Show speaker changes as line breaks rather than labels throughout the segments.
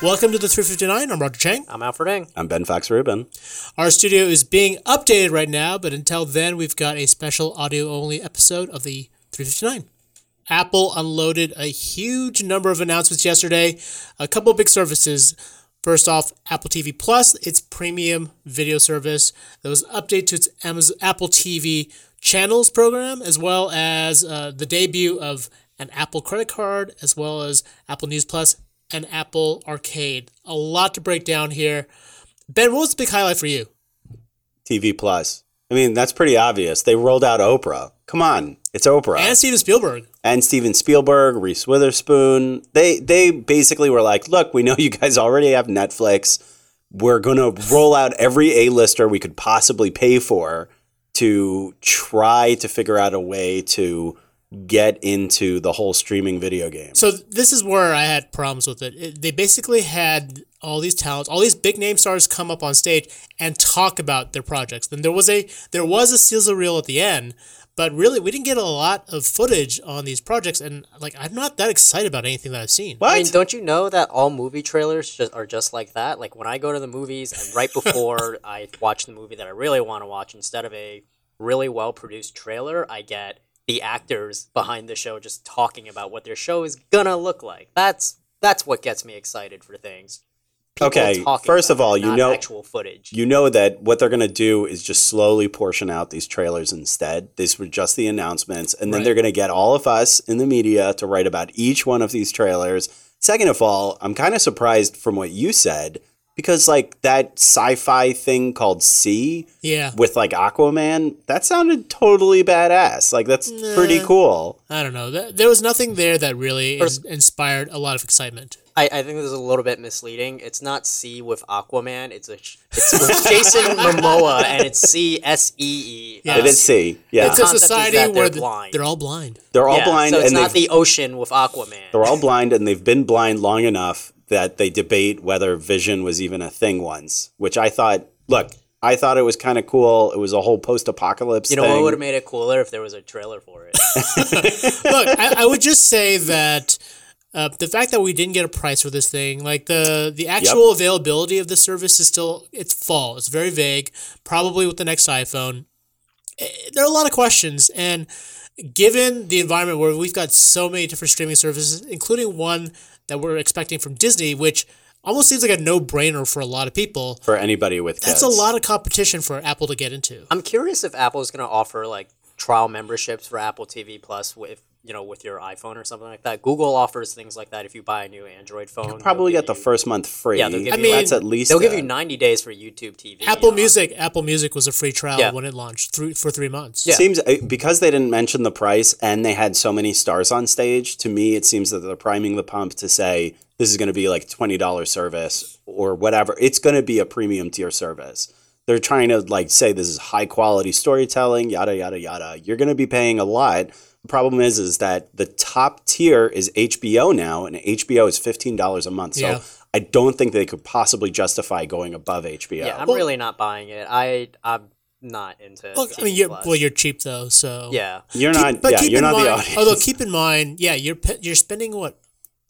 Welcome to the 359. I'm Roger Chang.
I'm Alfred Ng.
I'm Ben Fox Rubin.
Our studio is being updated right now, but until then, we've got a special audio only episode of the 359. Apple unloaded a huge number of announcements yesterday. A couple of big services. First off, Apple TV Plus, its premium video service. There was an update to its Amazon, Apple TV channels program, as well as uh, the debut of an Apple credit card, as well as Apple News Plus and Apple Arcade. A lot to break down here. Ben, what was the big highlight for you?
TV Plus. I mean, that's pretty obvious. They rolled out Oprah. Come on, it's Oprah
And Steven Spielberg.
and Steven Spielberg, Reese Witherspoon. They they basically were like, "Look, we know you guys already have Netflix. We're gonna roll out every A-lister we could possibly pay for to try to figure out a way to get into the whole streaming video game."
So this is where I had problems with it. it. They basically had all these talents, all these big name stars come up on stage and talk about their projects. Then there was a there was a sizzle reel at the end, but really we didn't get a lot of footage on these projects. And like I'm not that excited about anything that I've seen.
What?
I mean, don't you know that all movie trailers just are just like that? Like when I go to the movies and right before I watch the movie that I really want to watch, instead of a really well produced trailer, I get the actors behind the show just talking about what their show is gonna look like. That's that's what gets me excited for things. People
Okay, first of all,
it,
you know-
actual footage.
you know that what they're to do is just slowly portion out these trailers instead. These were just the announcements, and then
Right.
they're to get all of us in the media to write about each one of these trailers. Second of all, I'm kind of surprised from what you said because like that sci-fi thing called C
Yeah,
with like Aquaman, that sounded totally badass. Like that's pretty cool.
I don't know. There was nothing there that really is, inspired a lot of excitement.
I, I think this is a little bit misleading. It's not C with Aquaman. It's a it's with Jason Momoa, and it's C S E E.
Yeah.
It is C. Yeah.
It's a society where
they're
the-
blind.
they're all blind.
they're all
Yeah,
blind
So it's
and
not the ocean with Aquaman.
They're all blind and they've been blind long enough that they debate whether vision was even a thing once, which I thought, look, I thought it was kind of cool. It was a whole post apocalypse
You know
thing.
what would have made it cooler if there was a trailer for it.
Look, I, I would just say that uh, the fact that we didn't get a price for this thing, like the the actual availability of the service is still it's fall. It's very vague. Probably with the next iPhone, Eh, there are a lot of questions, and given the environment where we've got so many different streaming services, including one that we're expecting from Disney, which almost seems like a no brainer for a lot of people.
for anybody with
That's
kids.
a lot of competition for Apple to get into.
I'm curious if Apple is going to offer like trial memberships for Apple TV Plus with you know with your iPhone or something like that. Google offers things like that if you buy a new Android phone.
Probably
they'll
get the
you-
first month free.
Yeah, they'll give
I you- mean,
that's at least
They'll give you 90 days for YouTube TV.
Apple
you know.
Music, Apple Music was a free trial
Yeah.
when it launched three, for three months.
Yeah.
Seems uh, because they didn't mention the price and they had so many stars on stage. To me, it seems that they're priming the pump to say this is going to be like twenty dollars service or whatever. It's going to be a premium tier service. They're trying to like say this is high quality storytelling, yada yada yada. You're going to be paying a lot. The problem is, is that the top tier is HBO now, and HBO is fifteen dollars a month. So
Yeah.
I don't think they could possibly justify going above HBO.
Yeah, I'm
Well-
really not buying it. I I'm not into.
Look, I mean, you're,
Plus.
well, you're cheap though, so
yeah.
You're
Keep-
not.
but
yeah,
keep
you're
in
not
mind,
the audience.
Although keep in mind, yeah, you're you're spending what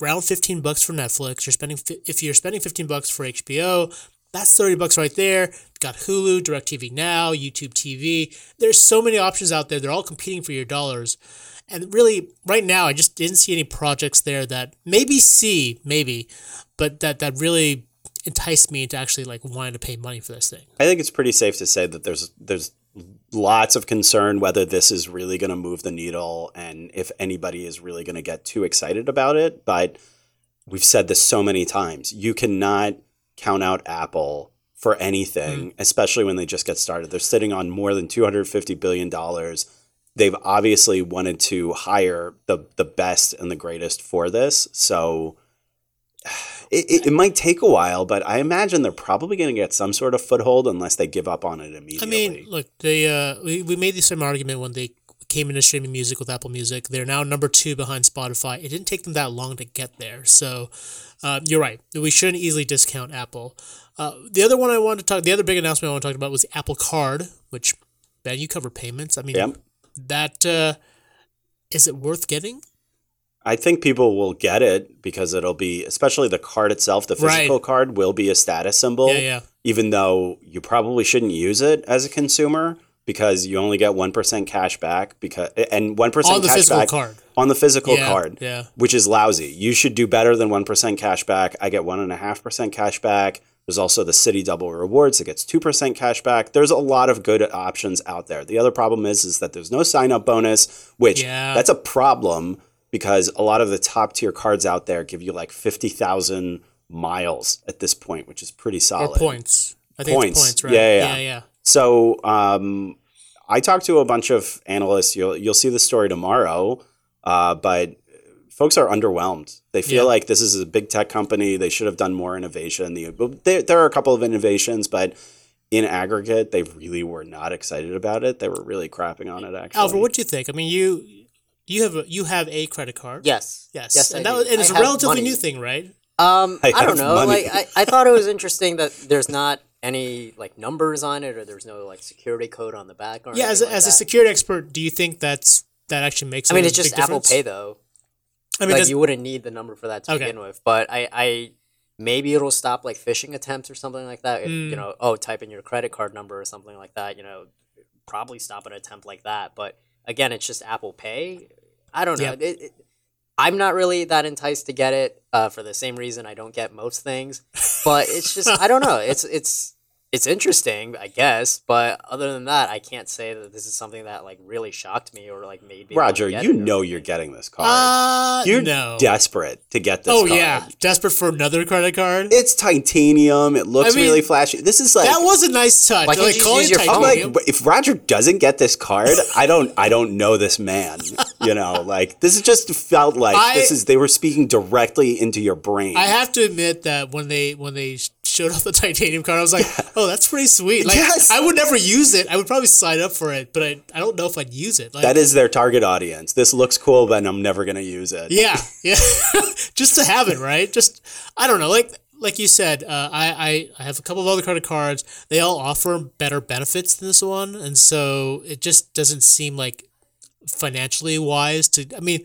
around fifteen bucks for Netflix. You're spending if you're spending fifteen bucks for HBO, that's thirty bucks right there. Got Hulu, DirecTV Now, YouTube TV. There's so many options out there. They're all competing for your dollars. And really, right now, I just didn't see any projects there that maybe see maybe, but that that really enticed me into actually like wanting to pay money for this thing.
I think it's pretty safe to say that there's there's lots of concern whether this is really going to move the needle and if anybody is really going to get too excited about it. But we've said this so many times: you cannot count out Apple for anything, especially when they just get started. They're sitting on more than two hundred fifty billion dollars. They've obviously wanted to hire the the best and the greatest for this, so it, it, it might take a while, but I imagine they're probably going to get some sort of foothold unless they give up on it immediately.
I mean, look, they uh, we, we made the same argument when they came into streaming music with Apple Music. They're now number two behind Spotify. It didn't take them that long to get there, so uh, you're right. We shouldn't easily discount Apple. Uh, the other one I wanted to talk, the other big announcement I want to talk about was the Apple Card, which Ben, you cover payments. I mean,
Yep.
that uh, is it worth getting?
I think people will get it because it'll be, especially the card itself, the
Right.
physical card will be a status symbol.
Yeah, yeah.
Even though you probably shouldn't use it as a consumer because you only get 1% cash back because and 1%
On the
cash
physical
back
card.
on the physical
Yeah,
card
yeah.
which is lousy. You should do better than 1% cash back. I get 1.5% cash back. There's also the Citi Double Rewards that gets 2% cash back. There's a lot of good options out there. The other problem is, is that there's no sign up bonus, which
Yeah.
that's a problem because a lot of the top tier cards out there give you like 50,000 miles at this point, which is pretty solid.
Or points. I think
Points.
it's points, right?
Yeah, yeah,
yeah. Yeah.
So um, I talked to a bunch of analysts. You'll you'll see the story tomorrow, uh, but folks are underwhelmed. They feel
Yeah.
like this is a big tech company. They should have done more innovation. The, there, there are a couple of innovations, but in aggregate, they really were not excited about it. They were really crapping on it. Actually,
Alfred, what do you think? I mean, you you have a, you have a credit card.
Yes.
Yes.
Yes.
and
I
that
do.
and it's
I
a
have
relatively
money.
new thing, right?
Um,
I
I, don't know.
money.
Like, I, I thought it was interesting that there's not any like numbers on it, or there's no like security code on the back. Or
Yeah. As a,
like
as a security expert, do you think that's that actually makes?
I mean, it's just Apple
difference?
Pay though.
I mean,
like you wouldn't need the number for that to
Okay.
begin with. But I, I maybe it'll stop like phishing attempts or something like that. If,
Mm.
You know, oh, type in your credit card number or something like that. You know, probably stop an attempt like that. But again, it's just Apple Pay. I don't know.
Yeah.
It, it, I'm not really that enticed to get it uh, for the same reason I don't get most things. But it's just I don't know. It's it's it's interesting, I guess. But other than that, I can't say that this is something that like really shocked me or like made me.
Roger, you know you're getting this card.
uh,
you're
no.
desperate to get this.
oh
card.
yeah, desperate for another credit card.
It's titanium. It looks
I mean,
really flashy. This is like
that was a nice touch.
Why
like
you
calling
use your phone?
I'm
titanium.
like, if Roger doesn't get this card, I don't, I don't know this man. You know, like this is just felt like
I-
this is they were speaking directly into your brain.
I have to admit that when they when they sh- showed off the titanium card, I was like, "Oh, that's pretty sweet." Like,
Yes.
I would never use it. I would probably sign up for it, but I, I don't know if I'd use it. Like,
that is their target audience. This looks cool, but I'm never gonna use it.
yeah, yeah, just to have it, right? Just I don't know, like like you said, uh, I, I I have a couple of other credit cards. They all offer better benefits than this one, and so it just doesn't seem like financially wise to. I mean.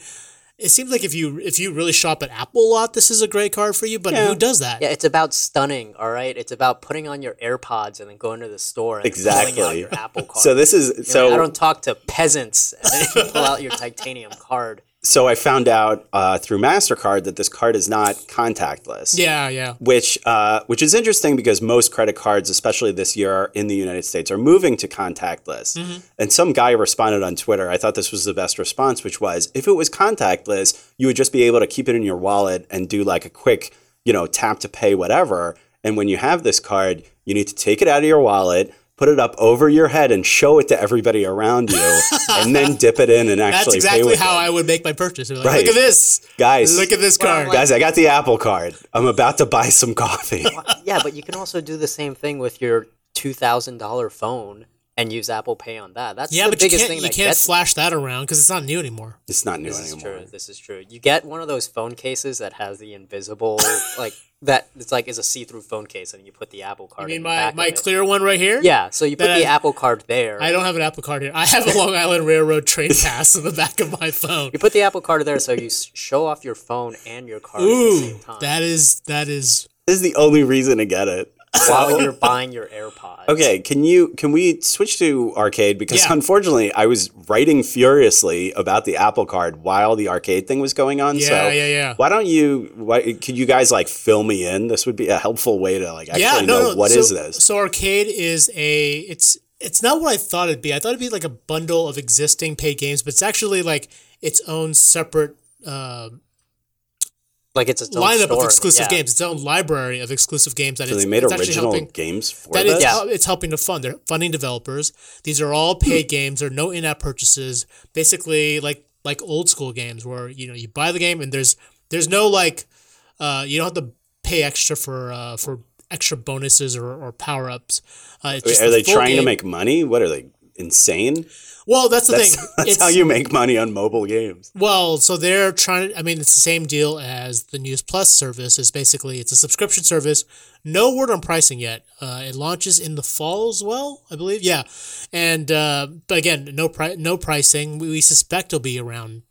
It seems like if you if you really shop at Apple a lot, this is a great card for you. But
Yeah.
who does that?
Yeah, it's about stunning, all right? It's about putting on your AirPods and then going to the store and pulling out your Apple card.
So this is
You know,
so
I don't talk to peasants and then you pull out your titanium card.
So I found out uh, through Mastercard that this card is not contactless.
Yeah, yeah.
which uh, which is interesting because most credit cards, especially this year in the United States, are moving to contactless. And some guy responded on Twitter. I thought this was the best response, which was if it was contactless, you would just be able to keep it in your wallet and do like a quick, you know, tap to pay whatever. And when you have this card, you need to take it out of your wallet. Put it up over your head and show it to everybody around you, and then dip it in and
That's
actually pay That's
exactly
with
how
it.
I would make my purchase. Like,
Right.
Look at this,
Guys,
Look at this
Well,
card.
like-
guys, I got the Apple card. I'm about to buy some coffee.
Yeah, but you can also do the same thing with your $2,000 phone and use Apple Pay on that. That's
yeah,
the
but you can't
thing
you can't
gets
flash that around because it's not new anymore.
It's not new
This is true. This is true. You get one of those phone cases that has the invisible, like that. It's like is a see-through phone case, and you put the Apple
I
card.
mean,
in the
my
back
my clear one right here.
Yeah, so you put
That
the
has-
Apple card there.
I don't have an Apple card here. I have a Long Island Railroad train pass in the back of my phone.
You put the Apple card there, so you show off your phone and your card at the
Ooh,
same time
that is that is.
This is the only reason to get it.
While you're buying your AirPods.
Okay, can you can we switch to arcade because
Yeah.
unfortunately I was writing furiously about the Apple Card while the arcade thing was going on.
Yeah,
so
yeah, yeah.
Why don't you? Why could you guys like fill me in? This would be a helpful way to like actually
yeah, no,
know
no.
what
so,
is this.
So arcade is a it's it's not what I thought it'd be. I thought it'd be like a bundle of existing paid games, but it's actually like its own separate uh,
like it's a
lineup
store
of exclusive
yeah.
games, its own library of exclusive games that
So
it's,
they made
it's actually
original
helping.
games for
That
this.
is,
Yeah.
it's helping to fund. They're funding developers. These are all paid games. There are no in-app purchases. Basically, like like old school games where you know you buy the game and there's there's no like uh, you don't have to pay extra for uh, for extra bonuses or, or power ups. Uh,
Wait, are
the
they
full
trying to make money? What are they insane?
Well, that's the
That's,
thing.
that's
it's,
how you make money on mobile games.
Well, so they're trying to. I mean, it's the same deal as the News Plus service. Is basically it's a subscription service. No word on pricing yet. Uh, it launches in the fall as well, I believe. Yeah, and uh, but again, no pri- no pricing. We, we suspect it'll be around.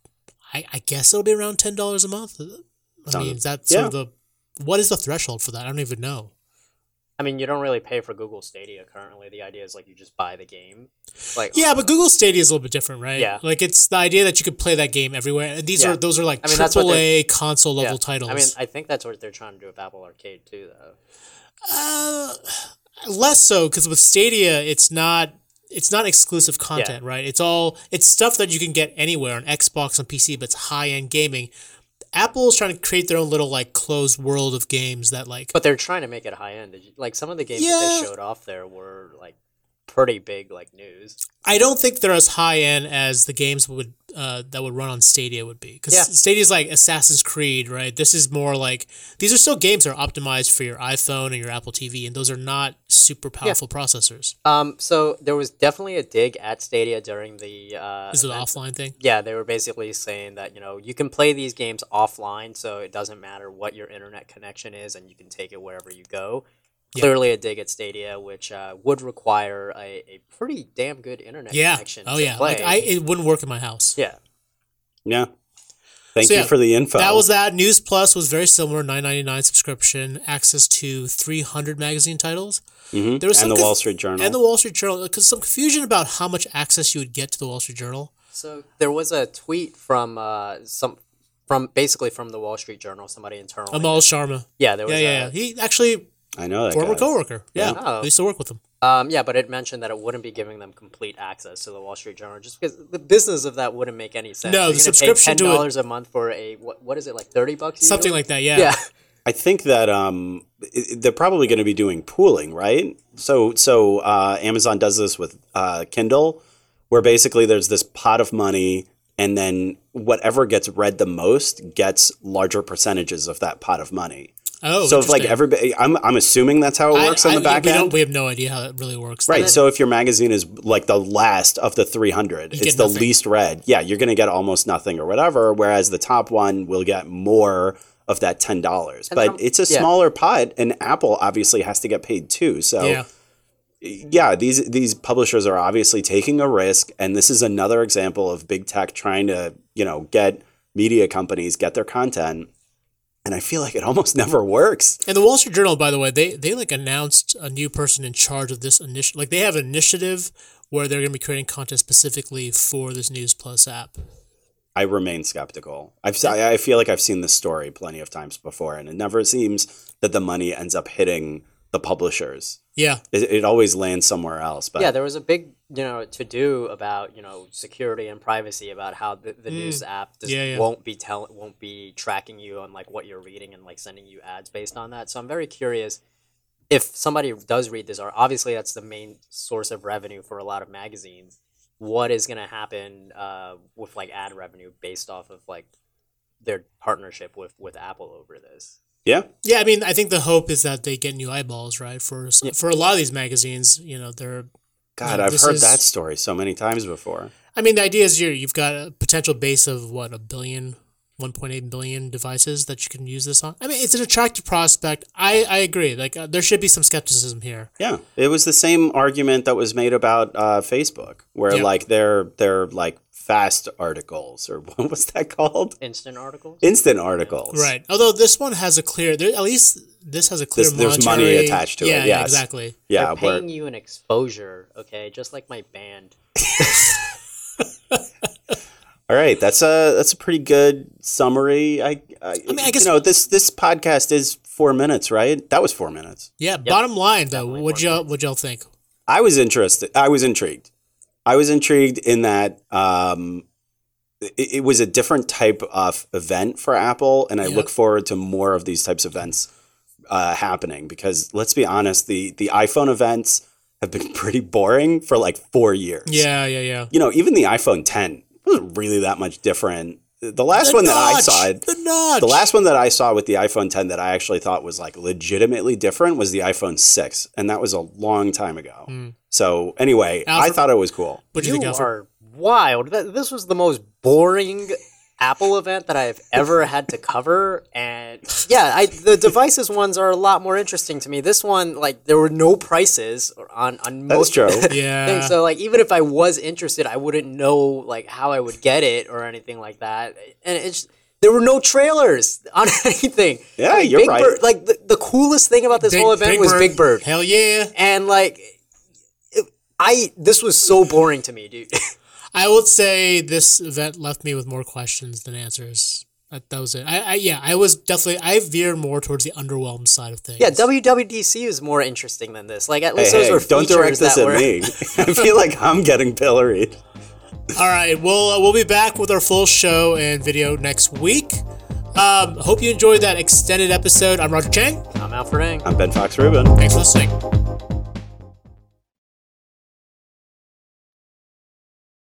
I, I guess it'll be around ten dollars a month. I mean, that's sort
yeah.
of the what is the threshold for that? I don't even know.
I mean, you don't really pay for Google Stadia currently. The idea is like you just buy the game. Like
Yeah, but Google Stadia is a little bit different, right?
Yeah.
Like it's the idea that you could play that game everywhere. These
Yeah.
are those are like
I mean,
AAA console level
yeah.
titles.
I mean, I think that's what they're trying to do with Apple Arcade too, though.
Uh, less so because with Stadia, it's not it's not exclusive content, right? It's all it's stuff that you can get anywhere on Xbox on PC, but it's high end gaming. Apple's trying to create their own little like closed world of games that like
But they're trying to make it high end. Like some of the games that they showed off there were like pretty big, like news.
I don't think they're as high end as the games would uh, that would run on Stadia would be because
Yeah.
Stadia is like Assassin's Creed, right? This is more like these are still games that are optimized for your iPhone and your Apple TV, and those are not super powerful processors.
Um, so there was definitely a dig at Stadia during the. Uh,
is an
event.
offline thing.
Yeah, they were basically saying that you know you can play these games offline, so it doesn't matter what your internet connection is, and you can take it wherever you go.
Yeah.
Clearly, a dig at Stadia, which uh, would require a, a pretty damn good internet
Yeah.
connection.
Oh
to
yeah.
play.
Like I, it wouldn't work in my house.
yeah,
Yeah. Thank
So,
you
yeah,
for the info.
That was that. News Plus was very similar, nine ninety nine subscription, access to three hundred magazine titles.
Mhm.
There was some
and the
conf-
Wall Street Journal.
and the Wall Street Journal, because some confusion about how much access you would get to the Wall Street Journal.
So there was a tweet from uh, some from basically from the Wall Street Journal, somebody internal.
Amol Sharma.
yeah, there was
Yeah, yeah, yeah. He actually
I know that
former
guy.
coworker. Yeah,
Oh.
I used to work with him.
Um, yeah, but it mentioned that it wouldn't be giving them complete access to the Wall Street Journal, just because the business of that wouldn't make any sense.
No,
You're
the subscription
pay
to
ten
it-
dollars a month for a what? What is it like? Thirty bucks? a
Something
year?
like that. Yeah.
yeah.
I think that um, they're probably going to be doing pooling, right? So, so uh, Amazon does this with uh, Kindle, where basically there's this pot of money, and then whatever gets read the most gets larger percentages of that pot of money.
Oh,
so if like everybody, I'm I'm assuming that's how it
I-
works on
I-
the back
we
end.
Don't, we have no idea how it really works.
Right.
then-
So if your magazine is like the last of the 300,
You
it's the
nothing.
least read. Yeah, you're going to get almost nothing or whatever. Whereas the top one will get more of that ten dollars. But
I'm-
it's a
yeah.
smaller pot, and Apple obviously has to get paid too. So
Yeah.
yeah, these these publishers are obviously taking a risk, and this is another example of big tech trying to you know get media companies get their content. And I feel like it almost never works.
And the Wall Street Journal, by the way, they they like announced a new person in charge of this initiative. Like they have an initiative where they're going to be creating content specifically for this News Plus app.
I remain skeptical. I've I I feel like I've seen this story plenty of times before, and it never seems that the money ends up hitting the publishers.
Yeah,
It, it always lands somewhere else. But
yeah, there was a big, you know, to do about you know security and privacy about how the, the news app just
Mm. Yeah, yeah.
won't be tell won't be tracking you on like what you're reading and like sending you ads based on that. So I'm very curious if somebody does read this, or obviously that's the main source of revenue for a lot of magazines. What is going to happen uh, with like ad revenue based off of like their partnership with with Apple over this?
Yeah,
yeah. I mean, I think the hope is that they get new eyeballs, right? For s for a lot of these magazines, you know, they're.
God,
No,
I've heard
is-
that story so many times before.
I mean, the idea is you you've got a potential base of what a billion. 1.8 billion devices that you can use this on. I mean, it's an attractive prospect. I, I agree. Like, uh, there should be some skepticism here.
Yeah, it was the same argument that was made about uh, Facebook, where
Yeah.
like they're they're like fast articles or what was that called?
Instant articles.
Instant articles.
Right. Although this one has a clear, there, at least this has a clear
This- there's money attached to it,
yeah, Yeah, exactly.
Yeah,
They're
where
paying you an exposure, okay, just like my band.
All right, that's a that's a pretty good summary. I, I,
mean, I guess-
you know this this podcast is four minutes, right? That was four minutes.
Yeah. Bottom line, though,
Definitely
what y'all what y'all think?
I was interested. I was intrigued. I was intrigued in that um, it, it was a different type of event for Apple, and I
Yeah.
look forward to more of these types of events uh, happening. Because let's be honest, the the iPhone events have been pretty boring for like four years.
Yeah, yeah, yeah.
you know, even the iPhone 10 wasn't really that much different. The last
The
one that I saw,
the notch.
the last one that I saw with the iPhone 10 that I actually thought was like legitimately different was the iPhone 6, and that was a long time ago. Hmm. So anyway, I thought it was cool.
What'd you,
you
think, Alfred?
are wild. That, this was the most boring Apple event that I've ever had to cover, and yeah, I the devices ones are a lot more interesting to me. This one, like, there were no prices on on
That's
most
true.
Yeah.
things, so like even if I was interested, I wouldn't know like how I would get it or anything like that. And it's there were no trailers on anything.
Yeah,
Like,
you're
Big
right.
Bird, like the, the coolest thing about this
Big-
whole event
Big
was
Bird.
Big Bird,
Hell yeah.
and like. it- I this was so boring to me, dude.
I would say this event left me with more questions than answers. That, that was it. I, I yeah, I was definitely I veered more towards the underwhelmed side of things.
Yeah, WWDC was more interesting than this. Like at
Hey,
least those
hey,
were
don't direct this
that
at
were.
me. I feel like I'm getting pilloried.
All right, we'll uh, we'll be back with our full show and video next week. Um, hope you enjoyed that extended episode. I'm Roger Chang.
I'm Alfred Ng.
I'm Ben Fox Rubin.
Thanks for listening.